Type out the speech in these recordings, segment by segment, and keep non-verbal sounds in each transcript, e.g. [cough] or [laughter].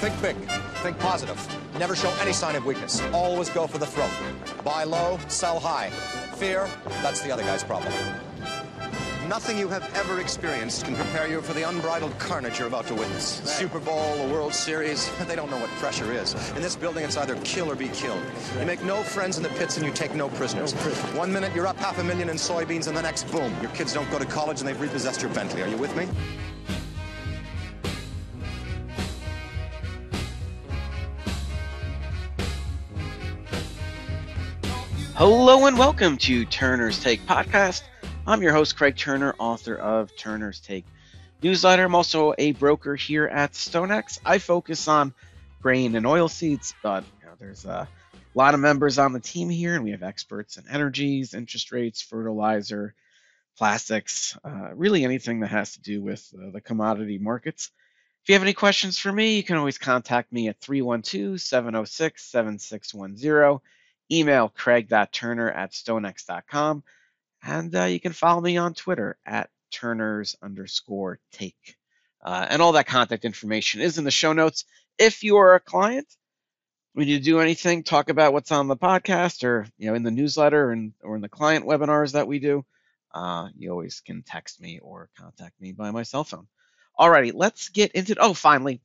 Think big. Think positive. Never show any sign of weakness. Always go for the throat. Buy low, sell high. Fear, that's the other guy's problem. Nothing you have ever experienced can prepare you for the unbridled carnage you're about to witness. The Super Bowl, the World Series, [laughs] they don't know what pressure is. In this building, it's either kill or be killed. You make no friends in the pits and you take no prisoners. One minute you're up half a million in soybeans, and the next, boom, your kids don't go to college and they've repossessed your Bentley. Are you with me? Hello and welcome to Turner's Take podcast. I'm your host, Craig Turner, author of Turner's Take newsletter. I'm also a broker here at StoneX. I focus on grain and oil seeds, but you know, there's a lot of members on the team here, and we have experts in energies, interest rates, fertilizer, plastics, uh, really anything that has to do with uh, the commodity markets. If you have any questions for me, you can always contact me at 312 706 7610 email craig.turner at stonex.com. And uh, you can follow me on Twitter at turners underscore take. Uh, and all that contact information is in the show notes. If you are a client, when you do anything, talk about what's on the podcast or you know in the newsletter and or in the client webinars that we do, uh, you always can text me or contact me by my cell phone. Alrighty, let's get into. Oh, finally,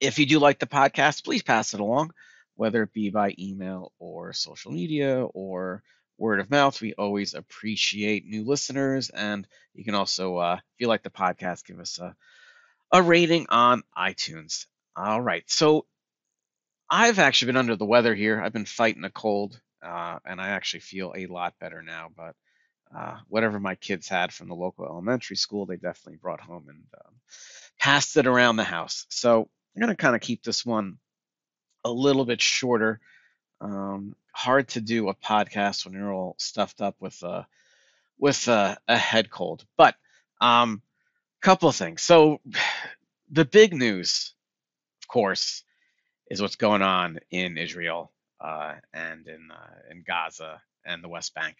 if you do like the podcast, please pass it along whether it be by email or social media or word of mouth. We always appreciate new listeners. And you can also, uh, if you like the podcast, give us a, a rating on iTunes. All right. So I've actually been under the weather here. I've been fighting a cold, uh, and I actually feel a lot better now. But uh, whatever my kids had from the local elementary school, they definitely brought home and um, passed it around the house. So I'm going to kind of keep this one a little bit shorter. Um, hard to do a podcast when you're all stuffed up with a with a, a head cold. But um, couple of things. So [sighs] the big news, of course, is what's going on in Israel uh, and in uh, in Gaza and the West Bank,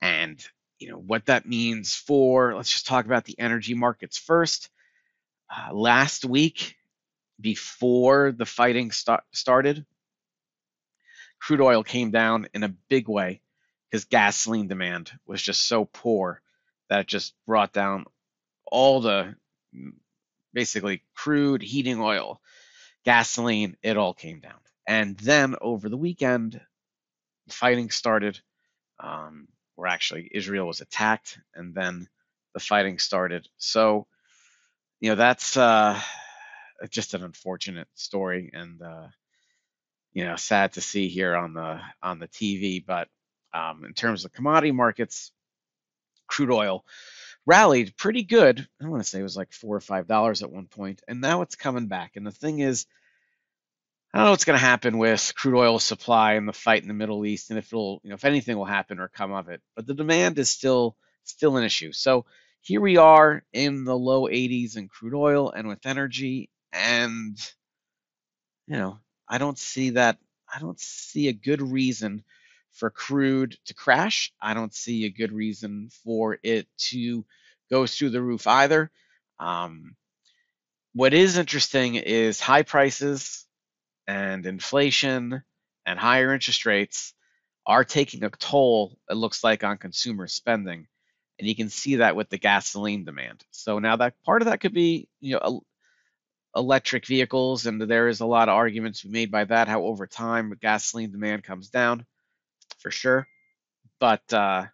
and you know what that means for. Let's just talk about the energy markets first. Uh, last week, before the fighting st- started, crude oil came down in a big way because gasoline demand was just so poor that it just brought down all the basically crude heating oil, gasoline, it all came down. And then over the weekend, fighting started, um, where actually Israel was attacked, and then the fighting started. So, you know, that's uh, just an unfortunate story and uh, you know sad to see here on the on the TV. But um, in terms of commodity markets, crude oil rallied pretty good. I want to say it was like four or five dollars at one point, and now it's coming back. And the thing is, I don't know what's going to happen with crude oil supply and the fight in the Middle East, and if it'll, you know, if anything will happen or come of it. But the demand is still still an issue. So here we are in the low 80s in crude oil and with energy, and you know, I don't see that. I don't see a good reason for crude to crash. I don't see a good reason for it to go through the roof either. Um, what is interesting is high prices and inflation and higher interest rates are taking a toll, it looks like, on consumer spending. And you can see that with the gasoline demand. So now that part of that could be, you know, electric vehicles, and there is a lot of arguments made by that. How over time gasoline demand comes down, for sure. But uh,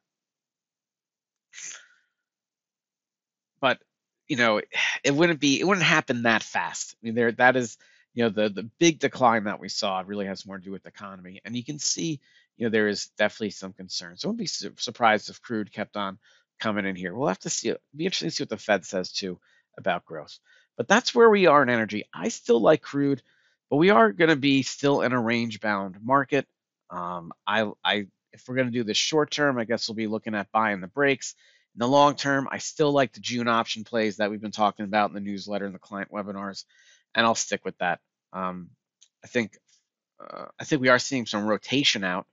but you know, it wouldn't be it wouldn't happen that fast. I mean, there that is you know the the big decline that we saw really has more to do with the economy, and you can see you know there is definitely some concern. So I wouldn't be su- surprised if crude kept on coming in here. We'll have to see. It'll be interesting to see what the Fed says too about growth. But that's where we are in energy. I still like crude, but we are going to be still in a range bound market. Um, I, I, if we're going to do this short term, I guess we'll be looking at buying the breaks. In the long term, I still like the June option plays that we've been talking about in the newsletter and the client webinars, and I'll stick with that. Um, I think, uh, I think we are seeing some rotation out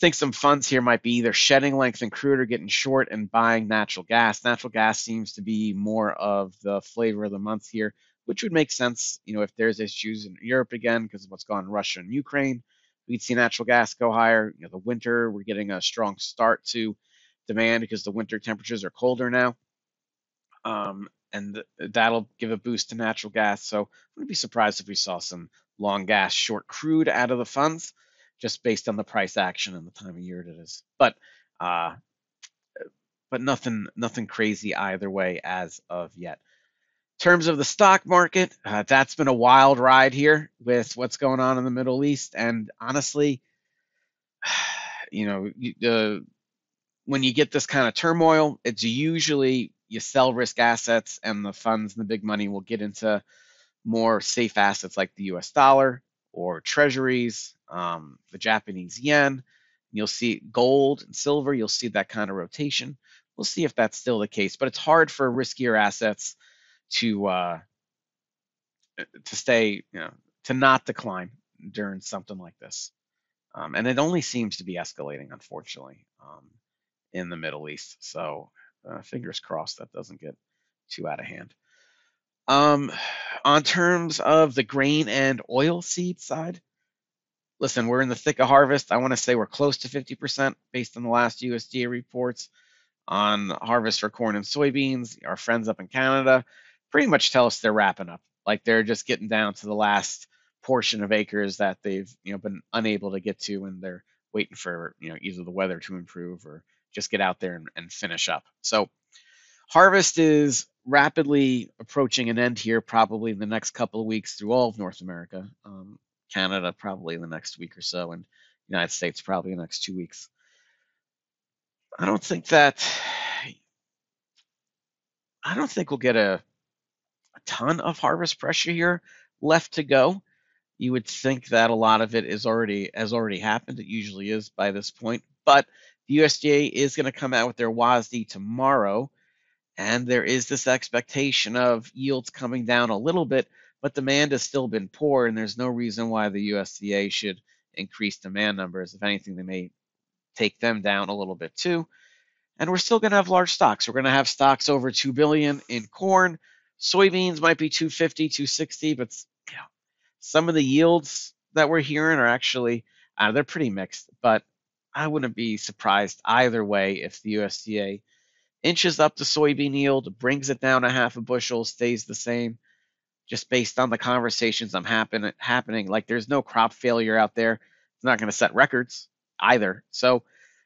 think some funds here might be either shedding length and crude or getting short and buying natural gas. Natural gas seems to be more of the flavor of the month here which would make sense, you know, if there's issues in Europe again because of what's gone in Russia and Ukraine. We'd see natural gas go higher. You know, the winter, we're getting a strong start to demand because the winter temperatures are colder now. Um, and that'll give a boost to natural gas. So I wouldn't be surprised if we saw some long gas, short crude out of the funds, just based on the price action and the time of year it is. But uh, but nothing nothing crazy either way as of yet. In terms of the stock market, uh, that's been a wild ride here with what's going on in the Middle East, and honestly, [sighs] you know, when you get this kind of turmoil, it's usually you sell risk assets, and the funds and the big money will get into more safe assets like the U.S. dollar or treasuries, um, the Japanese yen. You'll see gold and silver. You'll see that kind of rotation. We'll see if that's still the case, but it's hard for riskier assets to uh, to stay, you know, to not decline during something like this. Um, and it only seems to be escalating, unfortunately, um, in the Middle East. So uh, fingers crossed that doesn't get too out of hand. Um, on terms of the grain and oil seed side, listen, we're in the thick of harvest. I want to say we're close to 50% based on the last USDA reports on harvest for corn and soybeans. Our friends up in Canada pretty much tell us they're wrapping up. Like they're just getting down to the last portion of acres that they've you know been unable to get to, and they're waiting for you know either the weather to improve or just get out there and, and finish up. So harvest is rapidly approaching an end here, probably in the next couple of weeks through all of North America. Um, Canada probably in the next week or so, and United States probably in the next two weeks. I don't think that I don't think we'll get a, a ton of harvest pressure here left to go. You would think that a lot of it is already has already happened. It usually is by this point, but the USDA is going to come out with their WASDE tomorrow, and there is this expectation of yields coming down a little bit, but demand has still been poor, and there's no reason why the USDA should increase demand numbers. If anything, they may take them down a little bit too. And we're still going to have large stocks. We're going to have stocks over 2 billion in corn. Soybeans might be 250, 260, but you know, some of the yields that we're hearing are actually uh, they're pretty mixed. But I wouldn't be surprised either way if the USDA inches up the soybean yield, brings it down a half a bushel, stays the same just based on the conversations I'm happen, happening. Like there's no crop failure out there. It's not going to set records either. So,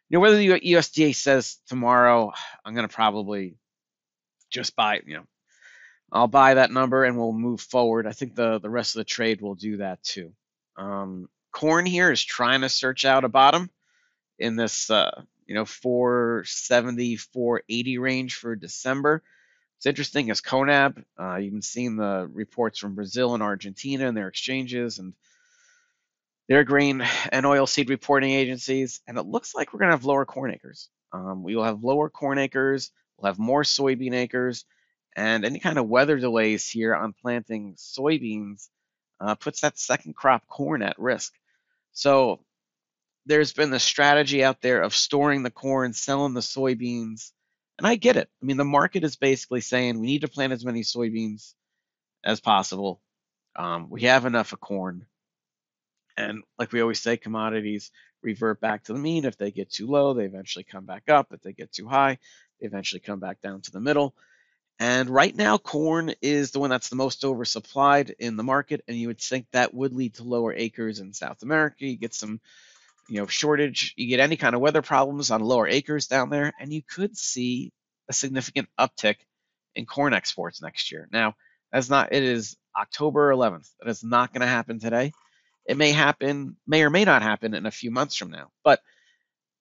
you know, whether the USDA says tomorrow, I'm going to probably just buy, you know, I'll buy that number and we'll move forward. I think the, the rest of the trade will do that too. Um, corn here is trying to search out a bottom in this, uh, you know, 470, 480 range for December. It's interesting as CONAB, uh, you've been seeing the reports from Brazil and Argentina and their exchanges and their grain and oil seed reporting agencies, and it looks like we're going to have lower corn acres. Um, we will have lower corn acres, we'll have more soybean acres, and any kind of weather delays here on planting soybeans uh, puts that second crop corn at risk. So there's been the strategy out there of storing the corn, selling the soybeans, and I get it. I mean, the market is basically saying we need to plant as many soybeans as possible. Um, we have enough of corn. And like we always say, commodities revert back to the mean. If they get too low, they eventually come back up. If they get too high, they eventually come back down to the middle. And right now, corn is the one that's the most oversupplied in the market, and you would think that would lead to lower acres in South America. You get some you know shortage you get any kind of weather problems on lower acres down there and you could see a significant uptick in corn exports next year. Now that's not it is october 11th that is not going to happen today. It may happen may or may not happen in a few months from now but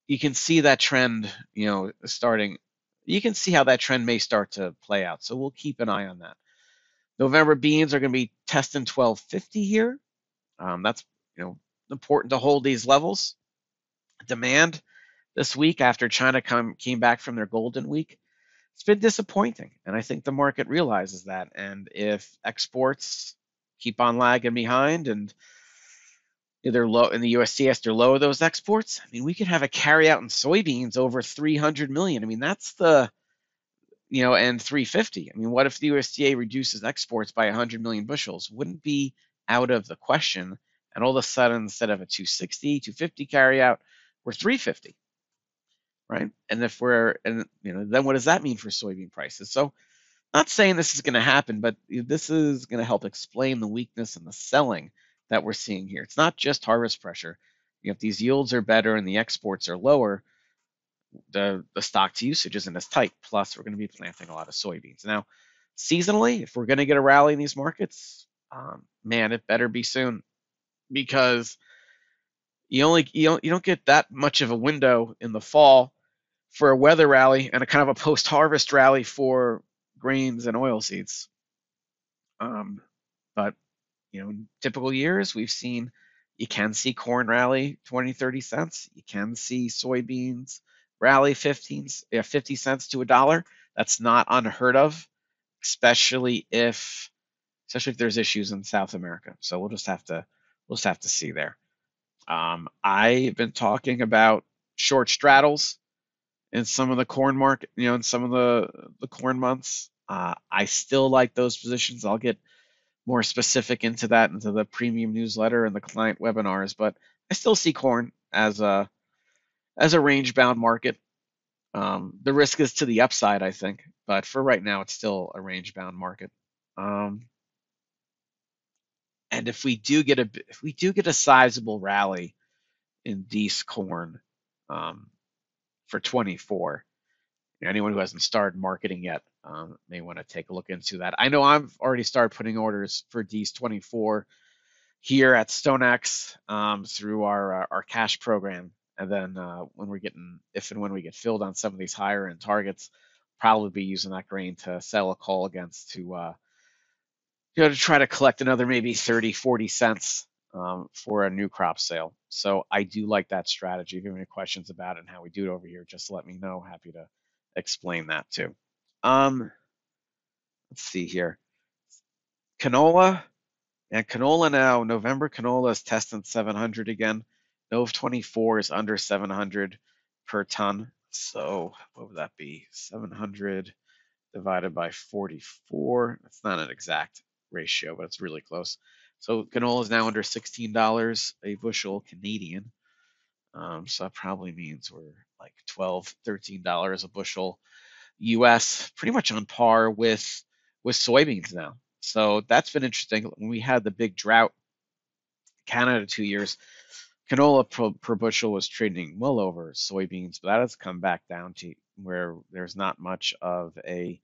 you can see that trend you know starting you can see how that trend may start to play out. So we'll keep an eye on that. November beans are going to be testing 1250 here. Um, that's you know important to hold these levels. Demand this week after China come, came back from their golden week, it's been disappointing. And I think the market realizes that. And if exports keep on lagging behind and they're low in the USDS, they're low those exports. I mean, we could have a carry out in soybeans over 300 million. I mean, that's the you know, and 350. I mean, what if the USDA reduces exports by 100 million bushels? Wouldn't be out of the question. And all of a sudden, instead of a 260, 250 carry out, we're 350, right? And if we're, and you know, then what does that mean for soybean prices? So, not saying this is going to happen, but this is going to help explain the weakness and the selling that we're seeing here. It's not just harvest pressure. You know, if these yields are better and the exports are lower, the the stock to usage isn't as tight. Plus, we're going to be planting a lot of soybeans now. Seasonally, if we're going to get a rally in these markets, um, man, it better be soon, because you only you don't you don't get that much of a window in the fall for a weather rally and a kind of a post-harvest rally for grains and oil seeds. Um, but you know, typical years, we've seen you can see corn rally 20, 30 cents. You can see soybeans rally 15, 50 cents to a dollar. That's not unheard of, especially if especially if there's issues in South America. So we'll just have to we'll just have to see there. Um, I've been talking about short straddles in some of the corn market, you know, in some of the the corn months. Uh, I still like those positions. I'll get more specific into that into the premium newsletter and the client webinars, but I still see corn as a as a range bound market. Um, the risk is to the upside, I think, but for right now, it's still a range bound market. Um, and if we do get a if we do get a sizable rally in Dec corn um, for 24, anyone who hasn't started marketing yet um, may want to take a look into that. I know I've already started putting orders for Dec 24 here at StoneX um, through our uh, our cash program, and then uh, when we're getting if and when we get filled on some of these higher end targets, probably be using that grain to sell a call against to uh, you know to try to collect another maybe 30 40 cents um, for a new crop sale. So I do like that strategy. If you have any questions about it and how we do it over here, just let me know. Happy to explain that too. Um, let's see here. Canola and canola now. November canola is testing 700 again. Nov 24 is under 700 per ton. So what would that be? 700 divided by 44. That's not an exact ratio, but it's really close. So canola is now under $16 a bushel Canadian. Um, so that probably means we're like 12, 13 dollars a bushel U.S. Pretty much on par with with soybeans now. So that's been interesting. When we had the big drought, Canada two years, canola per, per bushel was trading well over soybeans, but that has come back down to where there's not much of a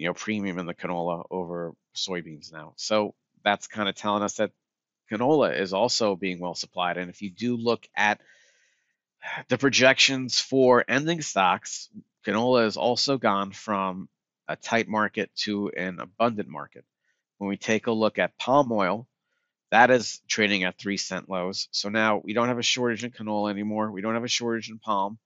you know premium in the canola over soybeans now. So that's kind of telling us that canola is also being well supplied. And if you do look at the projections for ending stocks, canola has also gone from a tight market to an abundant market. When we take a look at palm oil, that is trading at three cent lows. So now we don't have a shortage in canola anymore. We don't have a shortage in palm.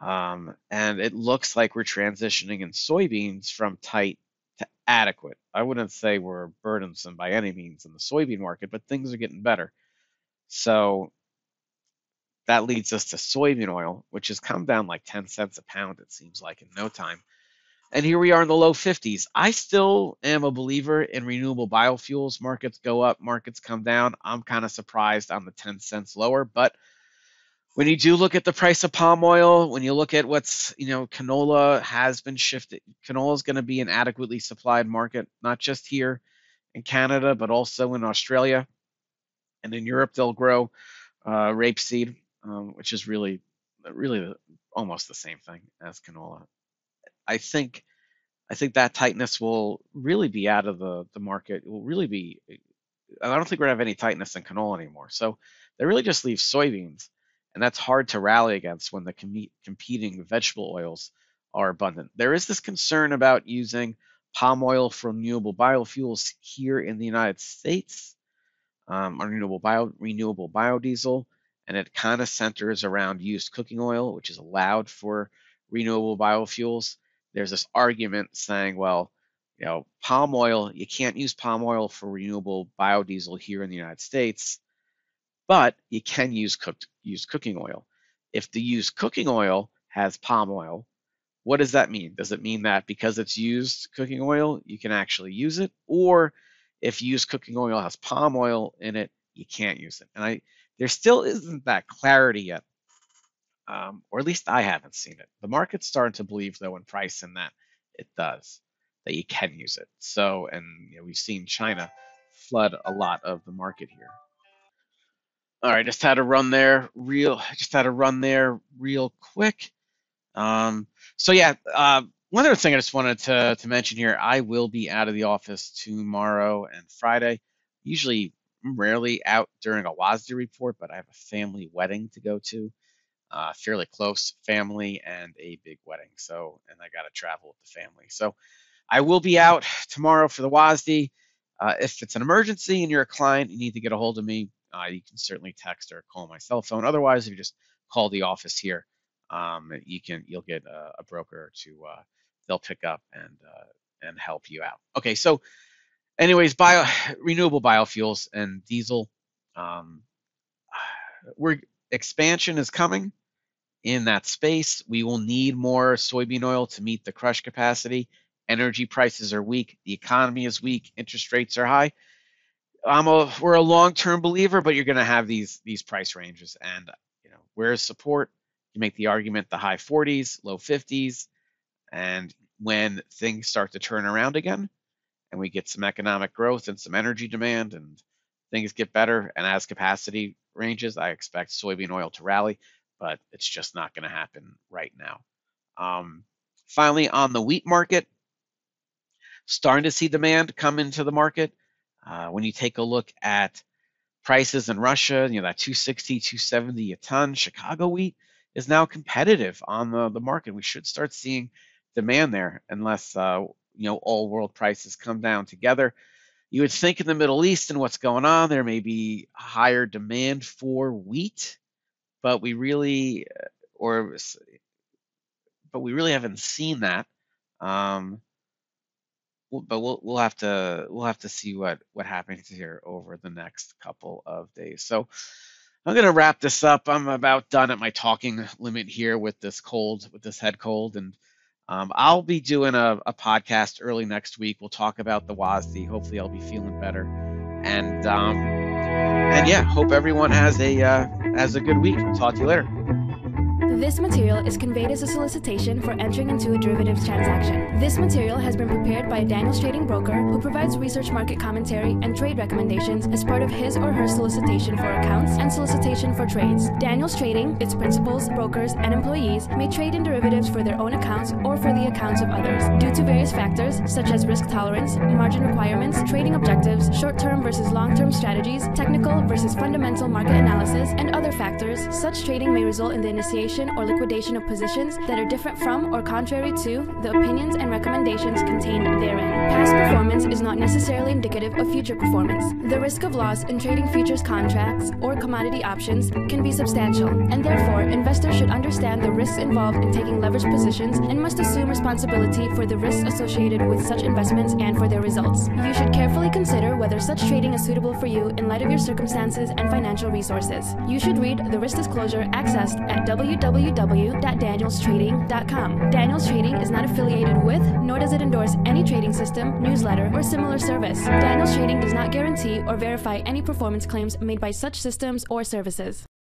Um, and it looks like we're transitioning in soybeans from tight to adequate. I wouldn't say we're burdensome by any means in the soybean market, but things are getting better. So that leads us to soybean oil, which has come down like 10 cents a pound, it seems like, in no time. And here we are in the low 50s. I still am a believer in renewable biofuels. Markets go up, markets come down. I'm kind of surprised on the 10 cents lower. But when you do look at the price of palm oil, when you look at what's, you know, canola has been shifted, canola is going to be an adequately supplied market, not just here in Canada, but also in Australia. And in Europe, they'll grow uh, rapeseed um, which is really, really almost the same thing as canola. I think, I think that tightness will really be out of the the market. It will really be. I don't think we're gonna have any tightness in canola anymore. So they really just leave soybeans, and that's hard to rally against when the com- competing vegetable oils are abundant. There is this concern about using palm oil from renewable biofuels here in the United States, um, renewable bio renewable biodiesel and it kind of centers around used cooking oil, which is allowed for renewable biofuels. There's this argument saying, well, you know, palm oil, you can't use palm oil for renewable biodiesel here in the United States, but you can use cooked cooking oil. If the used cooking oil has palm oil, what does that mean? Does it mean that because it's used cooking oil, you can actually use it? Or if used cooking oil has palm oil in it, you can't use it. And I there still isn't that clarity yet. Um, or at least I haven't seen it. The market's starting to believe though in price in that it does, that you can use it. So and you know, we've seen China flood a lot of the market here. All right, just had to run there real just had to run there real quick. Um, so yeah, uh, one other thing I just wanted to, to mention here, I will be out of the office tomorrow and Friday. Usually I'm rarely out during a WASDE report, but I have a family wedding to go to, uh, fairly close family and a big wedding. So, and I got to travel with the family. So I will be out tomorrow for the WASDE. Uh, if it's an emergency and you're a client, you need to get a hold of me, uh, you can certainly text or call my cell phone. Otherwise, if you just call the office here, um, you can you'll get a, a broker to uh, they'll pick up and uh, and help you out. Okay, so anyways, bio [sighs] renewable biofuels and diesel, um, [sighs] we're expansion is coming in that space. We will need more soybean oil to meet the crush capacity. Energy prices are weak. The economy is weak. Interest rates are high. I'm a we're a long-term believer, but you're going to have these these price ranges, and you know where's support? You make the argument the high 40s, low 50s, and when things start to turn around again, and we get some economic growth and some energy demand, and things get better, and as capacity ranges, I expect soybean oil to rally, but it's just not going to happen right now. Um, finally, on the wheat market, starting to see demand come into the market. Uh, when you take a look at prices in Russia, you know, that 260, 270 a ton, Chicago wheat is now competitive on the, the market. We should start seeing demand there unless, uh, you know, all world prices come down together. You would think in the Middle East and what's going on, there may be higher demand for wheat, but we really, uh, or, but we really haven't seen that. Um, but we'll we'll have to we'll have to see what what happens here over the next couple of days. So I'm gonna wrap this up. I'm about done at my talking limit here with this cold, with this head cold, and um, I'll be doing a, a, podcast early next week. We'll talk about the WASDE. Hopefully, I'll be feeling better, and um, and yeah, hope everyone has a uh, has a good week. Talk to you later. This material is conveyed as a solicitation for entering into a derivatives transaction. This material has been prepared by a Daniels Trading broker who provides research market commentary and trade recommendations as part of his or her solicitation for accounts and solicitation for trades. Daniels Trading, its principals, brokers, and employees may trade in derivatives for their own accounts or for the accounts of others. Due to various factors such as risk tolerance, margin requirements, trading objectives, short-term versus long-term strategies, technical versus fundamental market analysis, and other factors, such trading may result in the initiation or liquidation of positions that are different from or contrary to the opinions and recommendations contained therein. Past performance is not necessarily indicative of future performance. The risk of loss in trading futures contracts or commodity options can be substantial, and therefore investors should understand the risks involved in taking leveraged positions and must assume responsibility for the risks associated with such investments and for their results. You should carefully consider whether such trading is suitable for you in light of your circumstances and financial resources. You should read the risk disclosure accessed at www www.danielstrading.com. Daniels Trading is not affiliated with, nor does it endorse any trading system, newsletter, or similar service. Daniels Trading does not guarantee or verify any performance claims made by such systems or services.